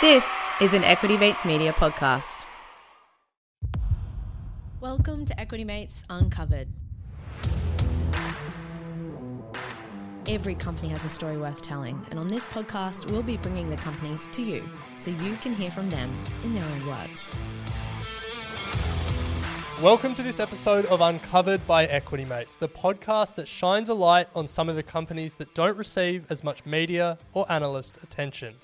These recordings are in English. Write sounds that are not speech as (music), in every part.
This is an Equity Mates Media podcast. Welcome to Equity Mates Uncovered. Every company has a story worth telling, and on this podcast, we'll be bringing the companies to you so you can hear from them in their own words. Welcome to this episode of Uncovered by Equity Mates, the podcast that shines a light on some of the companies that don't receive as much media or analyst attention.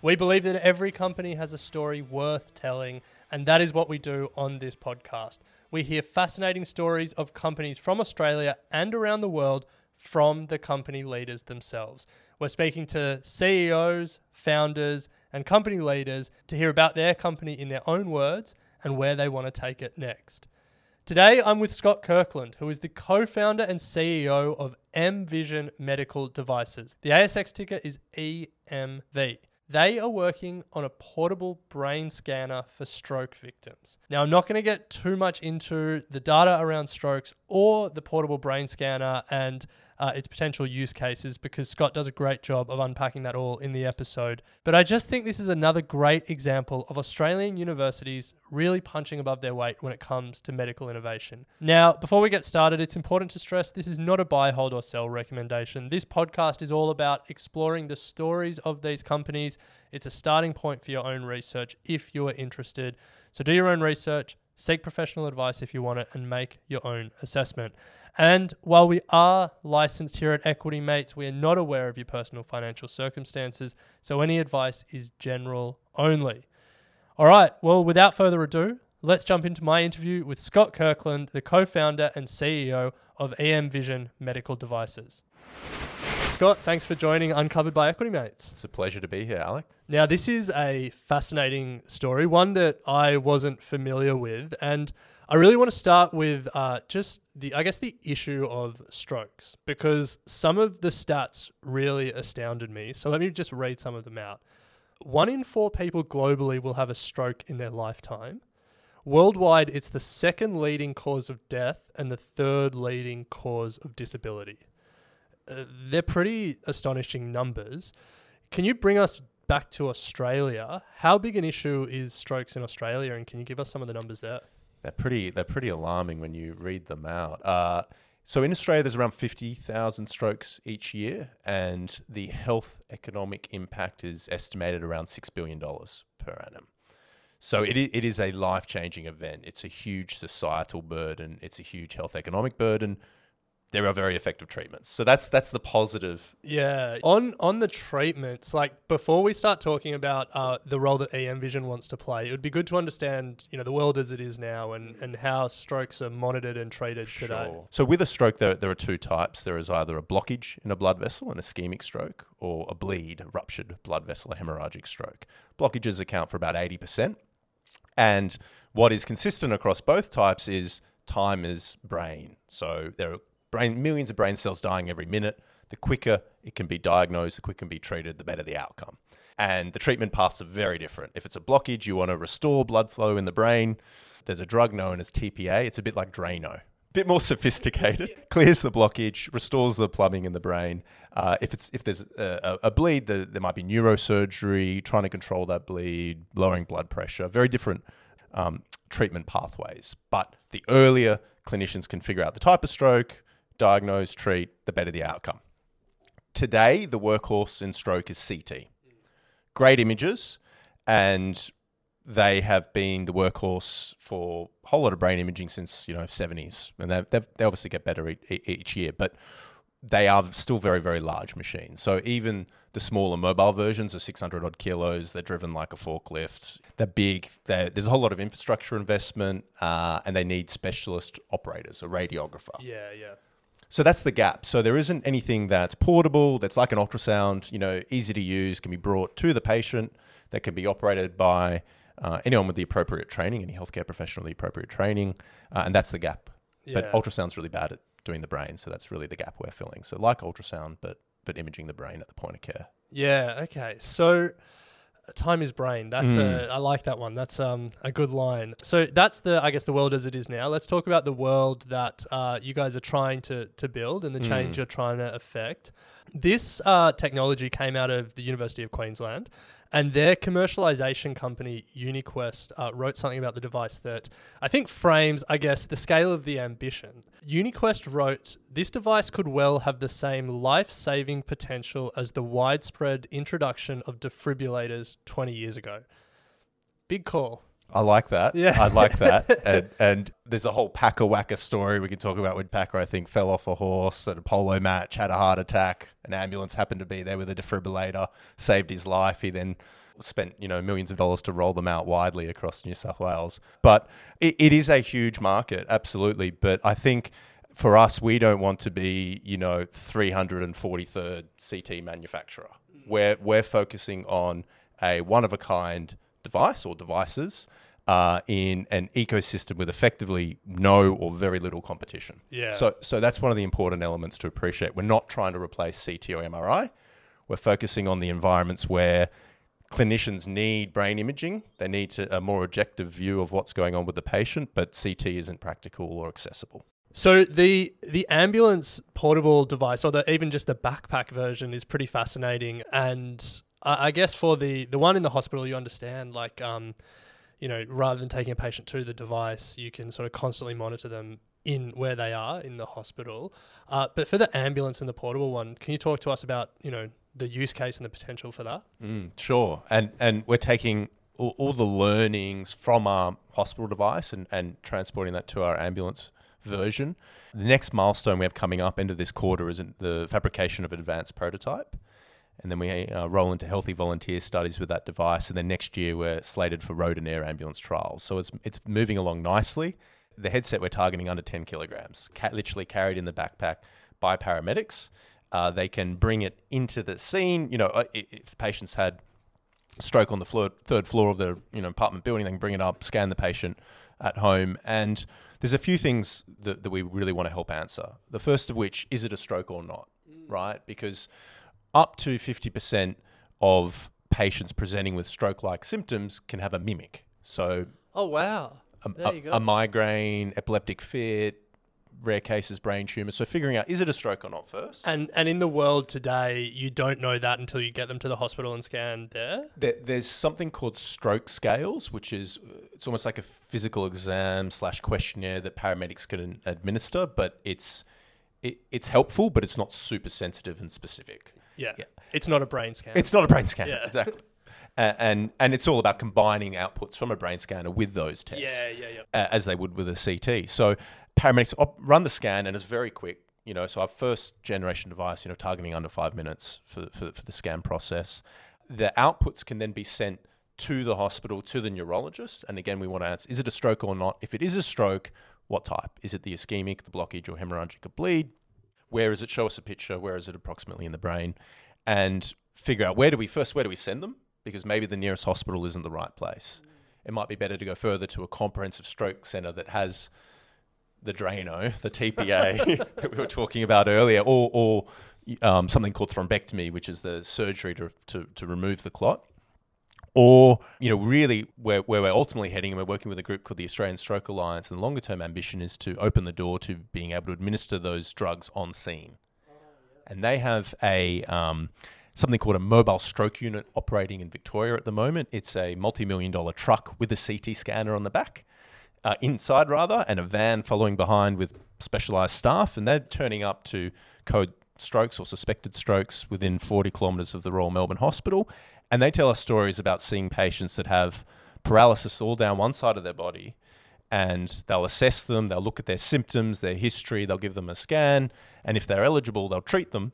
We believe that every company has a story worth telling, and that is what we do on this podcast. We hear fascinating stories of companies from Australia and around the world from the company leaders themselves. We're speaking to CEOs, founders, and company leaders to hear about their company in their own words and where they want to take it next. Today, I'm with Scott Kirkland, who is the co founder and CEO of EM Vision Medical Devices. The ASX ticker is EMV. They are working on a portable brain scanner for stroke victims. Now, I'm not going to get too much into the data around strokes or the portable brain scanner and uh, its potential use cases because Scott does a great job of unpacking that all in the episode. But I just think this is another great example of Australian universities really punching above their weight when it comes to medical innovation. Now, before we get started, it's important to stress this is not a buy, hold, or sell recommendation. This podcast is all about exploring the stories of these companies. It's a starting point for your own research if you are interested. So do your own research, seek professional advice if you want it, and make your own assessment. And while we are licensed here at Equity Mates, we are not aware of your personal financial circumstances, so any advice is general only. All right, well, without further ado, let's jump into my interview with Scott Kirkland, the co founder and CEO of EM Vision Medical Devices. Scott, thanks for joining Uncovered by Equity Mates. It's a pleasure to be here, Alec. Now, this is a fascinating story, one that I wasn't familiar with, and I really want to start with uh, just the, I guess, the issue of strokes because some of the stats really astounded me. So let me just read some of them out. One in four people globally will have a stroke in their lifetime. Worldwide, it's the second leading cause of death and the third leading cause of disability. They're pretty astonishing numbers. Can you bring us back to Australia? How big an issue is strokes in Australia, and can you give us some of the numbers there? They're pretty. They're pretty alarming when you read them out. Uh, so in Australia, there's around fifty thousand strokes each year, and the health economic impact is estimated around six billion dollars per annum. So it it is a life changing event. It's a huge societal burden. It's a huge health economic burden there are very effective treatments. So that's that's the positive. Yeah. On on the treatments, like before we start talking about uh, the role that EM Vision wants to play, it would be good to understand, you know, the world as it is now and, and how strokes are monitored and treated sure. today. So with a stroke, there, there are two types. There is either a blockage in a blood vessel, an ischemic stroke, or a bleed, a ruptured blood vessel, a hemorrhagic stroke. Blockages account for about 80%. And what is consistent across both types is time is brain. So there are brain, millions of brain cells dying every minute. The quicker it can be diagnosed, the quicker it can be treated, the better the outcome. And the treatment paths are very different. If it's a blockage, you want to restore blood flow in the brain. There's a drug known as TPA. It's a bit like Drano, a bit more (laughs) sophisticated. Clears the blockage, restores the plumbing in the brain. Uh, if it's if there's a, a bleed, the, there might be neurosurgery, trying to control that bleed, lowering blood pressure. Very different um, treatment pathways. But the earlier clinicians can figure out the type of stroke, diagnose, treat, the better the outcome. Today, the workhorse in stroke is CT. Great images, and they have been the workhorse for a whole lot of brain imaging since you know 70s, and they they obviously get better each year, but they are still very very large machines. So even the smaller mobile versions are 600 odd kilos. They're driven like a forklift. They're big. They're, there's a whole lot of infrastructure investment, uh, and they need specialist operators, a radiographer. Yeah, yeah. So that's the gap. So there isn't anything that's portable, that's like an ultrasound, you know, easy to use, can be brought to the patient, that can be operated by uh, anyone with the appropriate training, any healthcare professional with the appropriate training, uh, and that's the gap. Yeah. But ultrasound's really bad at doing the brain, so that's really the gap we're filling. So like ultrasound, but but imaging the brain at the point of care. Yeah. Okay. So time is brain. That's mm. a, I like that one. That's um, a good line. So that's the I guess the world as it is now. Let's talk about the world that uh, you guys are trying to to build and the mm. change you're trying to affect. This uh, technology came out of the University of Queensland, And their commercialization company, UniQuest, uh, wrote something about the device that I think frames, I guess, the scale of the ambition. UniQuest wrote this device could well have the same life saving potential as the widespread introduction of defibrillators 20 years ago. Big call. I like that. Yeah. I like that. (laughs) and, and there's a whole Packer Whacker story we can talk about when Packer, I think, fell off a horse at a polo match, had a heart attack. An ambulance happened to be there with a defibrillator, saved his life. He then spent, you know, millions of dollars to roll them out widely across New South Wales. But it, it is a huge market, absolutely. But I think for us, we don't want to be, you know, 343rd CT manufacturer. Mm. We're, we're focusing on a one of a kind device or devices uh, in an ecosystem with effectively no or very little competition. Yeah. So, so that's one of the important elements to appreciate. We're not trying to replace CT or MRI. We're focusing on the environments where clinicians need brain imaging. They need to, a more objective view of what's going on with the patient, but CT isn't practical or accessible. So the the ambulance portable device, or the, even just the backpack version, is pretty fascinating. And I, guess for the the one in the hospital, you understand like um, you know, rather than taking a patient to the device, you can sort of constantly monitor them in where they are in the hospital. Uh, but for the ambulance and the portable one, can you talk to us about you know the use case and the potential for that? Mm, sure. And and we're taking all, all, the learnings from our hospital device and, and transporting that to our ambulance version. The next milestone we have coming up end of this quarter is the fabrication of an advanced prototype. And then we uh, roll into healthy volunteer studies with that device. And then next year we're slated for road and air ambulance trials. So it's, it's moving along nicely. The headset we're targeting under 10 kilograms, ca- literally carried in the backpack by paramedics. Uh, they can bring it into the scene. You know, uh, if the patient's had stroke on the floor, third floor of the you know apartment building, they can bring it up, scan the patient at home, and there's a few things that, that we really want to help answer. The first of which is it a stroke or not, mm. right? Because up to 50% of patients presenting with stroke like symptoms can have a mimic. So, oh, wow. A, a, a, migraine, epileptic fit, rare cases brain tumor. So figuring out is it a stroke or not first. And and in the world today, you don't know that until you get them to the hospital and scan there. there there's something called stroke scales, which is uh, it's almost like a physical exam slash questionnaire that paramedics can administer, but it's it, it's helpful, but it's not super sensitive and specific. Yeah. yeah. It's not a brain scan. It's not a brain scan. Yeah. Exactly. Uh, and and it's all about combining outputs from a brain scanner with those tests. Yeah, yeah, yeah. Uh, as they would with a CT. So paramedics op- run the scan and it's very quick. You know, so our first generation device, you know, targeting under five minutes for, for, for the scan process. The outputs can then be sent to the hospital, to the neurologist. And again, we want to answer, is it a stroke or not? If it is a stroke, what type? Is it the ischemic, the blockage, or hemorrhagic or bleed? Where is it? Show us a picture. Where is it approximately in the brain? And figure out where do we first, where do we send them? Because maybe the nearest hospital isn't the right place. It might be better to go further to a comprehensive stroke center that has the Drano, the TPA (laughs) that we were talking about earlier, or, or um, something called thrombectomy, which is the surgery to, to, to remove the clot. Or, you know, really where, where we're ultimately heading, and we're working with a group called the Australian Stroke Alliance, and the longer term ambition is to open the door to being able to administer those drugs on scene. And they have a um, something called a mobile stroke unit operating in Victoria at the moment. It's a multi million dollar truck with a CT scanner on the back uh, inside rather, and a van following behind with specialised staff, and they're turning up to code strokes or suspected strokes within 40 kilometres of the Royal Melbourne Hospital, and they tell us stories about seeing patients that have paralysis all down one side of their body, and they'll assess them, they'll look at their symptoms, their history, they'll give them a scan, and if they're eligible, they'll treat them,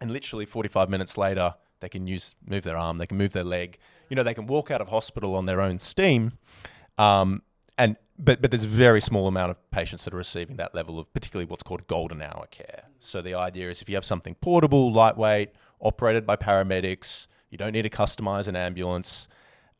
and literally 45 minutes later, they can use move their arm, they can move their leg, you know, they can walk out of hospital on their own steam. Um, and but but there's a very small amount of patients that are receiving that level of particularly what's called golden hour care. So the idea is if you have something portable, lightweight, operated by paramedics, you don't need to customize an ambulance.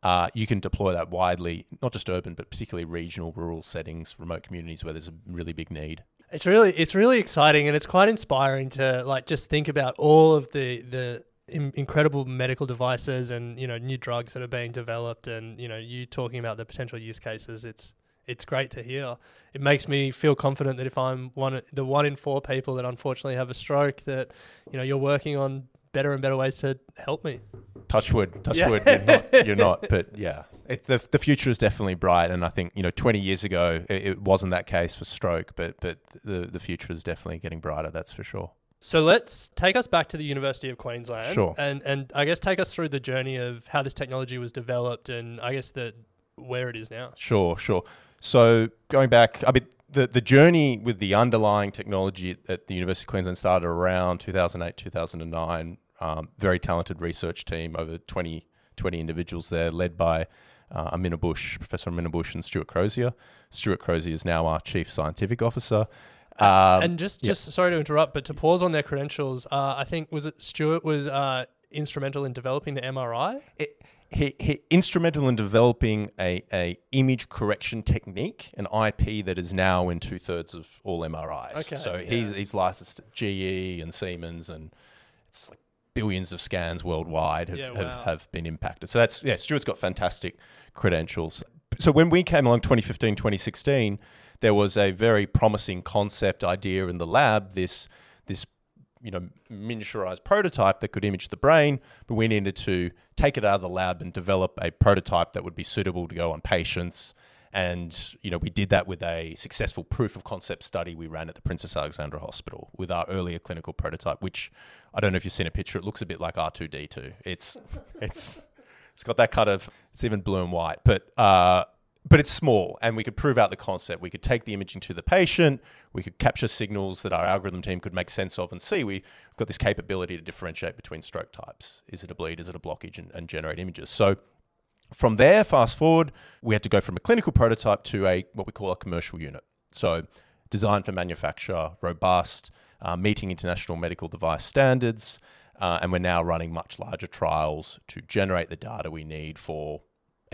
Uh, you can deploy that widely, not just urban, but particularly regional, rural settings, remote communities where there's a really big need. It's really it's really exciting and it's quite inspiring to like just think about all of the the incredible medical devices and you know new drugs that are being developed and you know you talking about the potential use cases it's it's great to hear it makes me feel confident that if i'm one the one in four people that unfortunately have a stroke that you know you're working on better and better ways to help me. touch wood, touch Yeah. wood. You're not, you're not, (laughs) but yeah, it, the the future is definitely bright. And I think you know, 20 years ago, it, it wasn't that case for stroke, but but the the future is definitely getting brighter. That's for sure. So let's take us back to the University of Queensland. Sure. And and I guess take us through the journey of how this technology was developed and I guess the where it is now. Sure, sure. So going back, I mean, the, the journey with the underlying technology at, at the University of Queensland started around 2008, 2009. Um, very talented research team, over 20, 20 individuals there, led by uh, Amin Abbosh, Professor Amin Abbosh and Stuart Crozier. Stuart Crozier is now our Chief Scientific Officer. Um, and just yeah. just sorry to interrupt, but to pause on their credentials, uh, I think was it Stuart was uh, instrumental in developing the MRI. it, he, he instrumental in developing a, a image correction technique, an IP that is now in two thirds of all MRIs. Okay, so yeah. he's he's licensed at GE and Siemens, and it's like billions of scans worldwide have, Yeah, have, have been impacted. So that's yeah, Stuart's got fantastic credentials. So when we came along 2015, 2016, there was a very promising concept idea in the lab. This this you know miniaturized prototype that could image the brain, but we needed to take it out of the lab and develop a prototype that would be suitable to go on patients. And you know we did that with a successful proof of concept study we ran at the Princess Alexandra Hospital with our earlier clinical prototype, which I don't know if you've seen a picture. It looks a bit like R two D two. It's (laughs) it's it's got that kind of it's even blue and white, but uh, but it's small, and we could prove out the concept. We could take the imaging to the patient. We could capture signals that our algorithm team could make sense of and see. We've got this capability to differentiate between stroke types. Is it a bleed? Is it a blockage? And, and generate images. So from there, fast forward, we had to go from a clinical prototype to a what we call a commercial unit. So designed for manufacture, robust, uh, meeting international medical device standards, uh, and we're now running much larger trials to generate the data we need for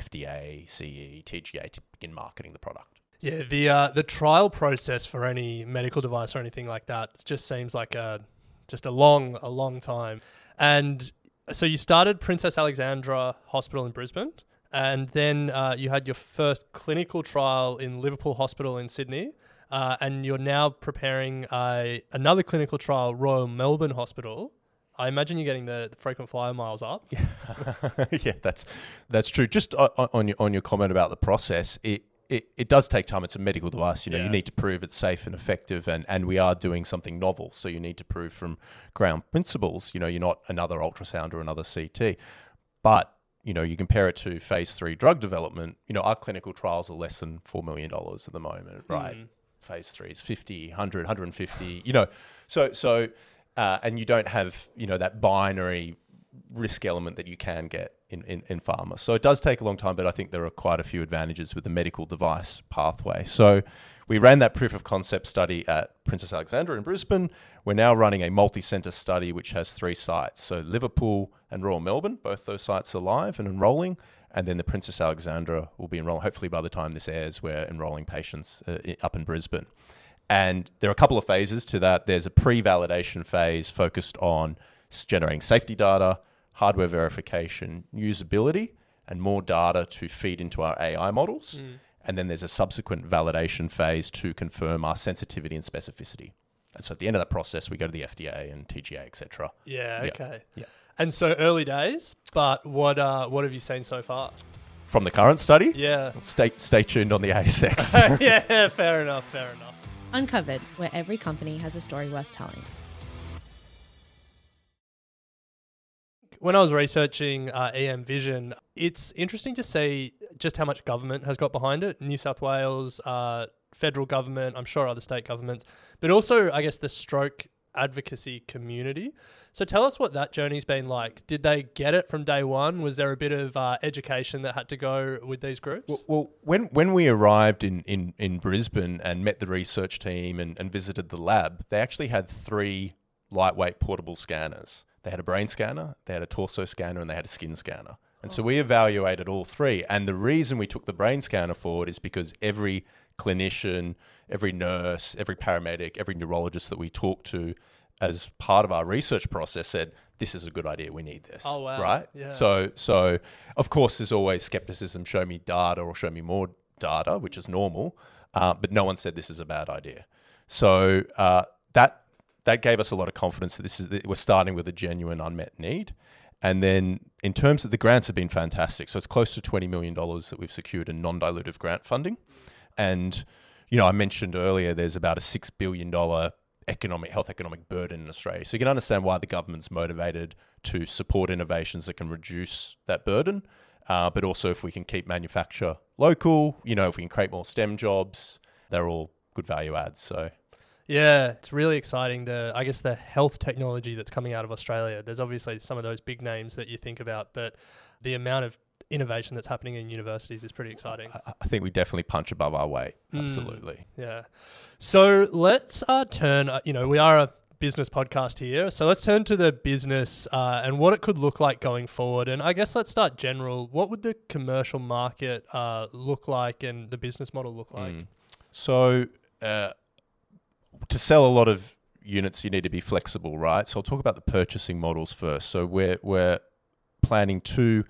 FDA, CE, TGA to begin marketing the product. Yeah, the uh, the trial process for any medical device or anything like that just seems like a just a long a long time. And so you started Princess Alexandra Hospital in Brisbane, and then uh, you had your first clinical trial in Liverpool Hospital in Sydney. Uh, and you're now preparing a, another clinical trial, Royal Melbourne Hospital. I imagine you're getting the, the frequent flyer miles up. (laughs) yeah, that's that's true. Just o- o- on your on your comment about the process, it, it, it does take time. It's a medical device. You know, Yeah. you need to prove it's safe and effective, and, and we are doing something novel. So you need to prove from ground principles. You know, you're not another ultrasound or another CT, but you know, you compare it to phase three drug development. You know, our clinical trials are less than four million dollars at the moment, right? Mm. phase three is 50 100 150 you know so so uh, and you don't have you know that binary risk element that you can get in, in, in pharma so it does take a long time but i think there are quite a few advantages with the medical device pathway so we ran that proof of concept study at princess alexandra in brisbane we're now running a multi-center study which has three sites so liverpool and royal melbourne both those sites are live and enrolling and then the Princess Alexandra will be enrolling. Hopefully, by the time this airs, we're enrolling patients uh, up in Brisbane. And there are a couple of phases to that. There's a pre-validation phase focused on generating safety data, hardware verification, usability, and more data to feed into our AI models. And then there's a subsequent validation phase to confirm our sensitivity and specificity. And so at the end of that process, we go to the FDA and TGA, etc. Yeah, Yeah, okay. yeah. And so early days, but what uh, what have you seen so far? From the current study, Yeah. stay, stay tuned on the ASX. (laughs) yeah, fair enough, fair enough. Uncovered, where every company has a story worth telling. When I was researching uh, EM Vision, it's interesting to see just how much government has got behind it. New South Wales, uh, federal government, I'm sure other state governments, but also, I guess, the stroke advocacy community. So tell us what that journey's been like. Did they get it from day one? Was there a bit of uh, education that had to go with these groups? Well, well, when when we arrived in, in, in Brisbane and met the research team and, and visited the lab, they actually had three lightweight portable scanners. They had a brain scanner, they had a torso scanner, and they had a skin scanner. And so we evaluated all three. And the reason we took the brain scanner forward is because every clinician, every nurse, every paramedic, every neurologist that we talked to as part of our research process said, this is a good idea. We need this. Oh, wow. Right? Yeah. So, so of course, there's always skepticism. Show me data or show me more data, which is normal. Uh, but no one said this is a bad idea. So uh, that that gave us a lot of confidence that this is that we're starting with a genuine unmet need. And then in terms of the grants have been fantastic. So it's close to $20 million that we've secured in non-dilutive grant funding. And, you know, I mentioned earlier there's about a $6 billion economic health economic burden in Australia. So you can understand why the government's motivated to support innovations that can reduce that burden. Uh, but also if we can keep manufacture local, you know, if we can create more STEM jobs, they're all good value adds. So Yeah, it's really exciting. The I guess the health technology that's coming out of Australia. There's obviously some of those big names that you think about, but the amount of innovation that's happening in universities is pretty exciting. I, think we definitely punch above our weight. Mm. Absolutely. Yeah. So let's uh, turn. Uh, you know, we are a business podcast here, so let's turn to the business uh, and what it could look like going forward. And I guess let's start general. What would the commercial market uh, look like, and the business model look like? Mm. So, uh, to sell a lot of units, you need to be flexible, right? So, I'll talk about the purchasing models first. So, we're, we're planning two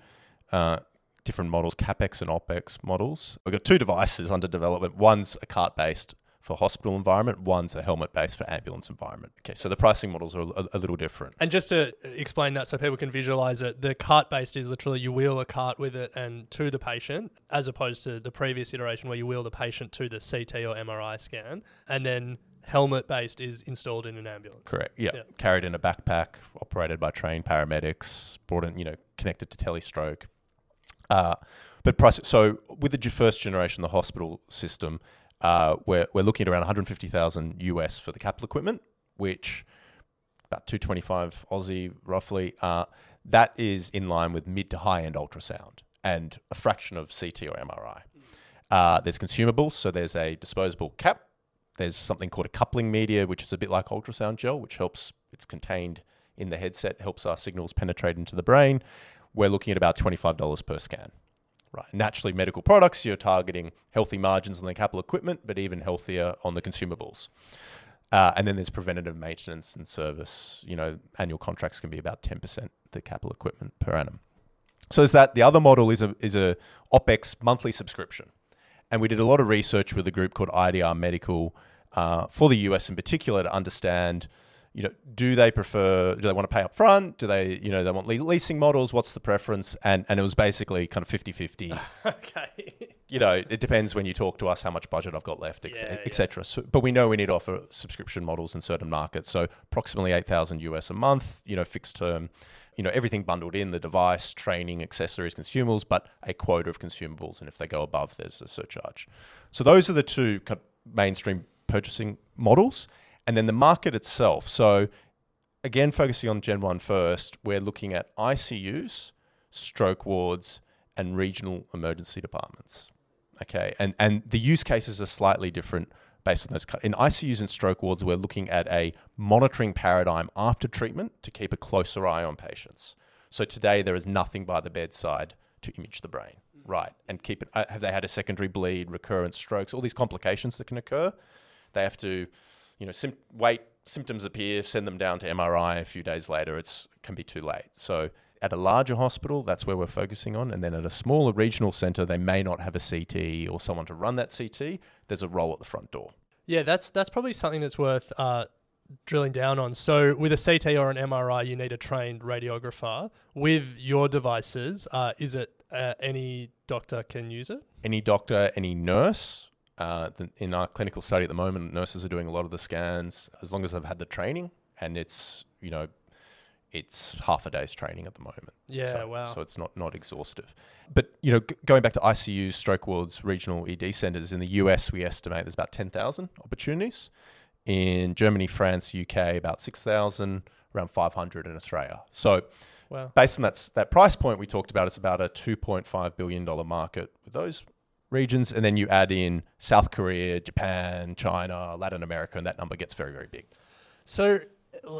uh, different models capex and opex models. We've got two devices under development. One's a cart based for hospital environment, one's a helmet based for ambulance environment. Okay, so the pricing models are a, a little different. And just to explain that so people can visualize it, the cart based is literally you wheel a cart with it and to the patient, as opposed to the previous iteration where you wheel the patient to the CT or MRI scan. And then helmet based is installed in an ambulance. Correct. Yeah. Yeah. Carried in a backpack, operated by trained paramedics, brought in, you know, connected to telestroke. Uh, but price. So with the first generation, the hospital system, uh, we're we're looking at around 150,000 US for the capital equipment, which about 225 Aussie roughly. Uh, that is in line with mid to high end ultrasound and a fraction of CT or MRI. Uh, there's consumables, so there's a disposable cap. There's something called a coupling media, which is a bit like ultrasound gel, which helps. It's contained in the headset, helps our signals penetrate into the brain. We're looking at about twenty-five dollars per scan. Right. Naturally, medical products, you're targeting healthy margins on the capital equipment, but even healthier on the consumables. Uh, and then there's preventative maintenance and service. You know, annual contracts can be about 10% the capital equipment per annum. So is that the other model is a is a OPEX monthly subscription, and we did a lot of research with a group called IDR Medical uh, for the US in particular to understand, you know, do they prefer, do they want to pay up front? Do they, you know, they want le- leasing models? What's the preference? And and it was basically kind of 50-50. (laughs) okay. you know, it depends when you talk to us how much budget I've got left, et, Yeah, yeah. et cetera. So, but we know we need to offer subscription models in certain markets. So approximately 8,000 US a month, you know, fixed term, you know, everything bundled in, the device, training, accessories, consumables, but a quota of consumables. And if they go above, there's a surcharge. So those are the two mainstream purchasing models. And then the market itself. So again, focusing on Gen 1 first, we're looking at ICUs, stroke wards, and regional emergency departments. Okay, and and the use cases are slightly different based on those. cu- In ICUs and stroke wards, we're looking at a monitoring paradigm after treatment to keep a closer eye on patients. So today there is nothing by the bedside to image the brain, right? And keep it. uh, Have they had a secondary bleed, recurrent strokes, all these complications that can occur? They have to, you know, sim- wait. Symptoms appear, send them down to MRI. A few days later, it's can be too late. So at a larger hospital, that's where we're focusing on. And then at a smaller regional center, they may not have a CT or someone to run that CT. There's a role at the front door. Yeah, that's that's probably something that's worth uh, drilling down on. So with a CT or an MRI, you need a trained radiographer. With your devices, uh, is it uh, any doctor can use it? Any doctor, any nurse. Uh, the, in our clinical study at the moment, nurses are doing a lot of the scans as long as they've had the training, and it's you know, it's half a day's training at the moment. Yeah, so, wow. So it's not not exhaustive. But you know, g- going back to ICUs, stroke wards, regional ED centers in the US, we estimate there's about ten thousand opportunities. In Germany, France, UK, about six thousand, around five hundred in Australia. So wow. based on that that price point we talked about, it's about a two point five billion dollar market with those regions, and then you add in South Korea, Japan, China, Latin America, and that number gets very very big. So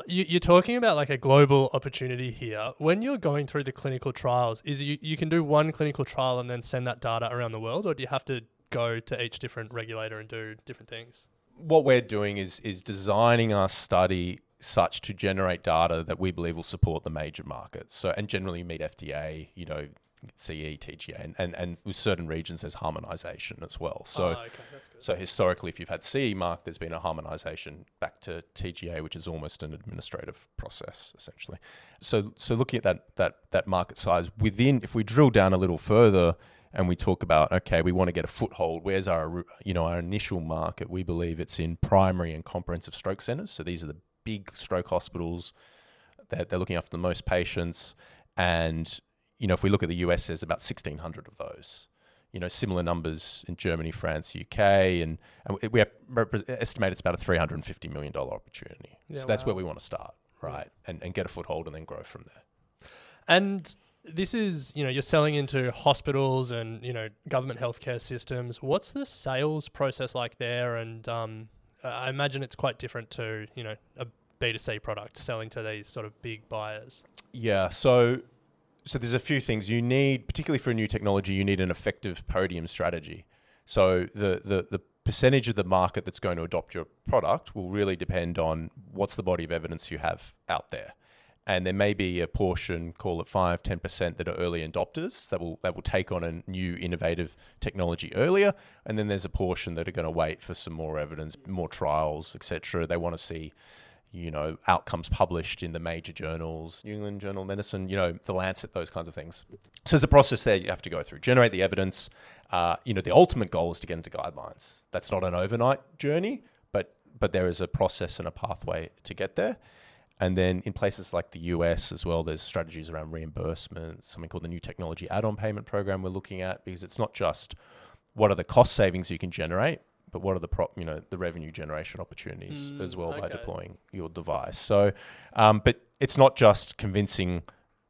you, you're talking about like a global opportunity here. When you're going through the clinical trials, is you, you can do one clinical trial and then send that data around the world, or do you have to go to each different regulator and do different things? what we're doing is is designing our study such to generate data that we believe will support the major markets. So and generally meet FDA, you know, CE, TGA, and, and, and with certain regions there's harmonization as well. Ah, so, oh, okay, so historically, if you've had CE mark, there's been a harmonization back to TGA, which is almost an administrative process essentially. So, so looking at that that that market size within, if we drill down a little further and we talk about okay, we want to get a foothold. Where's our you know our initial market? We believe it's in primary and comprehensive stroke centers. So these are the big stroke hospitals. They're, they're looking after the most patients, and you know if we look at the US, there's about 1,600 of those. You know, similar numbers in Germany, France, UK, and, and we have estimate it's about a $350 million opportunity. Yeah, so that's wow. where we want to start, right? And, and get a foothold and then grow from there. And this is, you know, you're selling into hospitals and, you know, government healthcare systems. What's the sales process like there? And um, I imagine it's quite different to, you know, a B2C product selling to these sort of big buyers. Yeah. So, so there's a few things you need, particularly for a new technology. You need an effective podium strategy. So the the the percentage of the market that's going to adopt your product will really depend on what's the body of evidence you have out there. And there may be a portion, call it 5, 10% that are early adopters that will that will take on a new innovative technology earlier. And then there's a portion that are going to wait for some more evidence, more trials, etc. They want to see you know, outcomes published in the major journals, New England Journal of Medicine, you know, the Lancet, those kinds of things. So there's a process there you have to go through, generate the evidence. Uh, you know, the ultimate goal is to get into guidelines. That's not an overnight journey, but but there is a process and a pathway to get there. And then in places like the US as well, there's strategies around reimbursement, something called the New Technology Add-on Payment Program we're looking at, because it's not just what are the cost savings you can generate, but what are the prop, you know, the revenue generation opportunities Mm, as well by deploying your device. So, um, but it's not just convincing,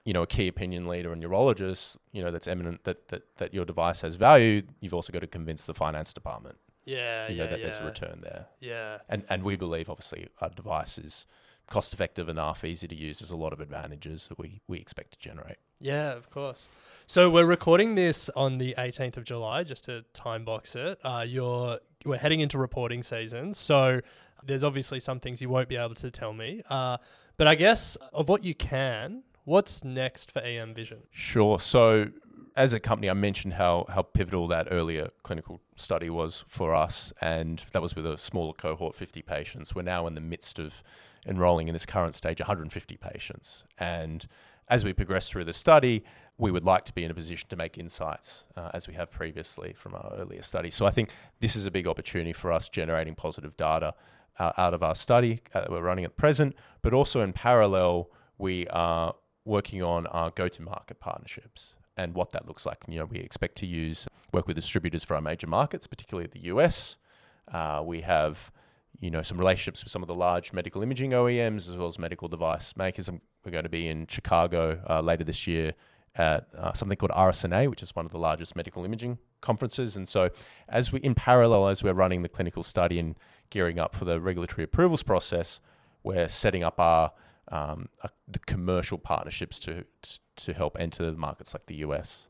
you know, a key opinion leader and neurologist, you know, that's eminent that that that your device has value. You've also got to convince the finance department, Yeah, you yeah, that yeah. there's a return there. Yeah. And and we believe obviously our device is cost effective enough, easy to use. There's a lot of advantages that we we expect to generate. Yeah, of course. So we're recording this on the 18th of July, just to time box it. Uh, you're we're heading into reporting season, so there's obviously some things you won't be able to tell me. Uh, but I guess of what you can, what's next for EM Vision? Sure. So, as a company, I mentioned how how pivotal that earlier clinical study was for us, and that was with a smaller cohort, 50 patients. We're now in the midst of enrolling in this current stage 150 patients, and as we progress through the study, we would like to be in a position to make insights uh, as we have previously from our earlier study. So I think this is a big opportunity for us generating positive data uh, out of our study uh, that we're running at present, but also in parallel, we are working on our go-to-market partnerships and what that looks like. You know, we expect to use work with distributors for our major markets, particularly the US. Uh, we have you know some relationships with some of the large medical imaging OEMs as well as medical device makers. Um, We're going to be in Chicago uh, later this year at uh, something called RSNA, which is one of the largest medical imaging conferences. And so, as we in parallel as we're running the clinical study and gearing up for the regulatory approvals process, we're setting up our um, uh, the commercial partnerships to to help enter markets like the US.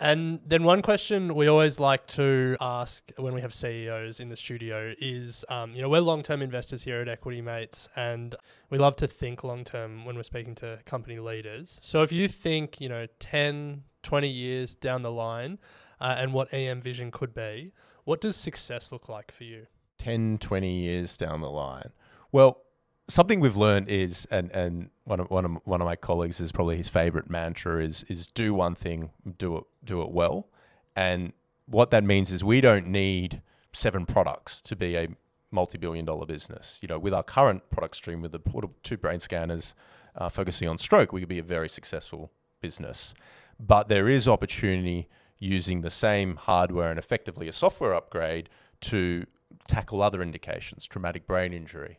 And then one question we always like to ask when we have CEOs in the studio is, um, you know, we're long-term investors here at Equity Mates, and we love to think long-term when we're speaking to company leaders. So if you think, you know, 10, 20 years down the line, uh, and what EM Vision could be, what does success look like for you? 10, 20 years down the line? Well, something we've learned is, and, and one of, one of one of my colleagues is probably his favorite mantra is is do one thing, do it do it well, and what that means is we don't need seven products to be a multi-billion dollar business. You know, with our current product stream, with the portable two brain scanners uh, focusing on stroke, we could be a very successful business. But there is opportunity using the same hardware and effectively a software upgrade to tackle other indications, traumatic brain injury.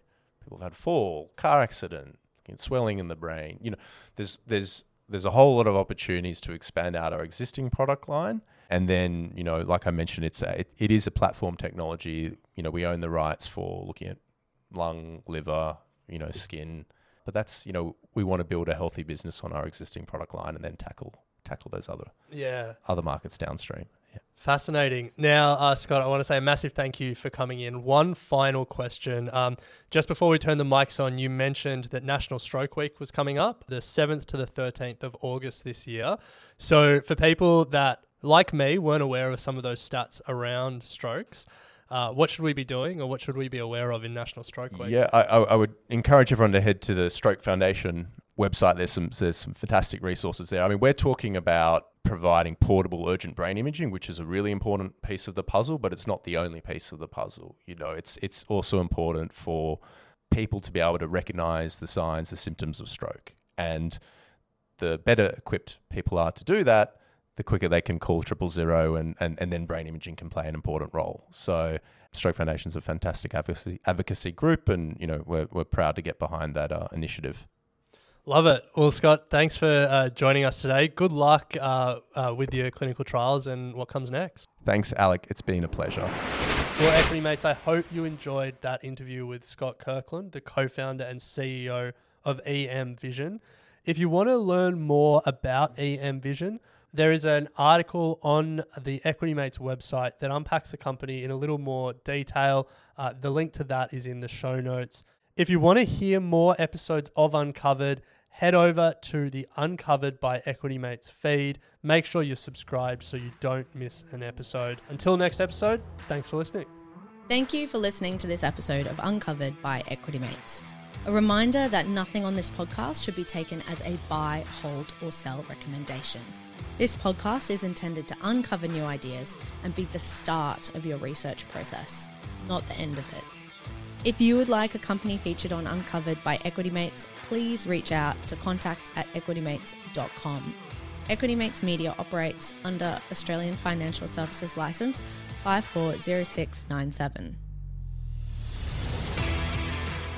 People have had fall, car accident, swelling in the brain. You know, there's there's there's a whole lot of opportunities to expand out our existing product line. And then, you know, like I mentioned, it's a, it, it is a platform technology. You know, we own the rights for looking at lung, liver, you know, skin. But that's, you know, we want to build a healthy business on our existing product line and then tackle tackle those other Yeah. other markets downstream. Fascinating. Now, uh, Scott, I want to say a massive thank you for coming in. One final question. Um, just before we turn the mics on, you mentioned that National Stroke Week was coming up, the 7th to the 13th of August this year. So, for people that, like me, weren't aware of some of those stats around strokes, uh, what should we be doing or what should we be aware of in National Stroke Week? Yeah, I, I would encourage everyone to head to the Stroke Foundation website. There's some there's some fantastic resources there. I mean, we're talking about providing portable urgent brain imaging, which is a really important piece of the puzzle, but it's not the only piece of the puzzle. You know, it's it's also important for people to be able to recognize the signs, the symptoms of stroke. And the better equipped people are to do that, the quicker they can call triple zero and, and, and then brain imaging can play an important role. So Stroke Foundation is a fantastic advocacy, advocacy group and, you know, we're, we're proud to get behind that uh, initiative. Love it. Well, Scott, thanks for uh, joining us today. Good luck uh, uh, with your clinical trials and what comes next. Thanks, Alec. It's been a pleasure. Well, Equity Mates, I hope you enjoyed that interview with Scott Kirkland, the co founder and CEO of EM Vision. If you want to learn more about EM Vision, there is an article on the Equity Mates website that unpacks the company in a little more detail. Uh, the link to that is in the show notes. If you want to hear more episodes of Uncovered, head over to the Uncovered by Equity Mates feed. Make sure you're subscribed so you don't miss an episode. Until next episode, thanks for listening. Thank you for listening to this episode of Uncovered by Equity Mates. A reminder that nothing on this podcast should be taken as a buy, hold, or sell recommendation. This podcast is intended to uncover new ideas and be the start of your research process, not the end of it. If you would like a company featured on Uncovered by Equity Mates, please reach out to contact at equitymates.com. Equity Mates Media operates under Australian Financial Services Licence 540697.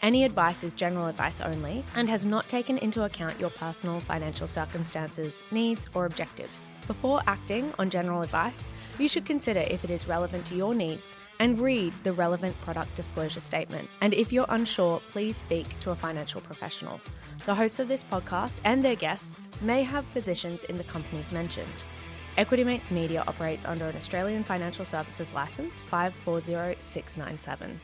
Any advice is general advice only and has not taken into account your personal financial circumstances, needs, or objectives. Before acting on general advice, you should consider if it is relevant to your needs and read the relevant product disclosure statement. And if you're unsure, please speak to a financial professional. The hosts of this podcast and their guests may have positions in the companies mentioned. Equity Mates Media operates under an Australian Financial Services Licence 540697.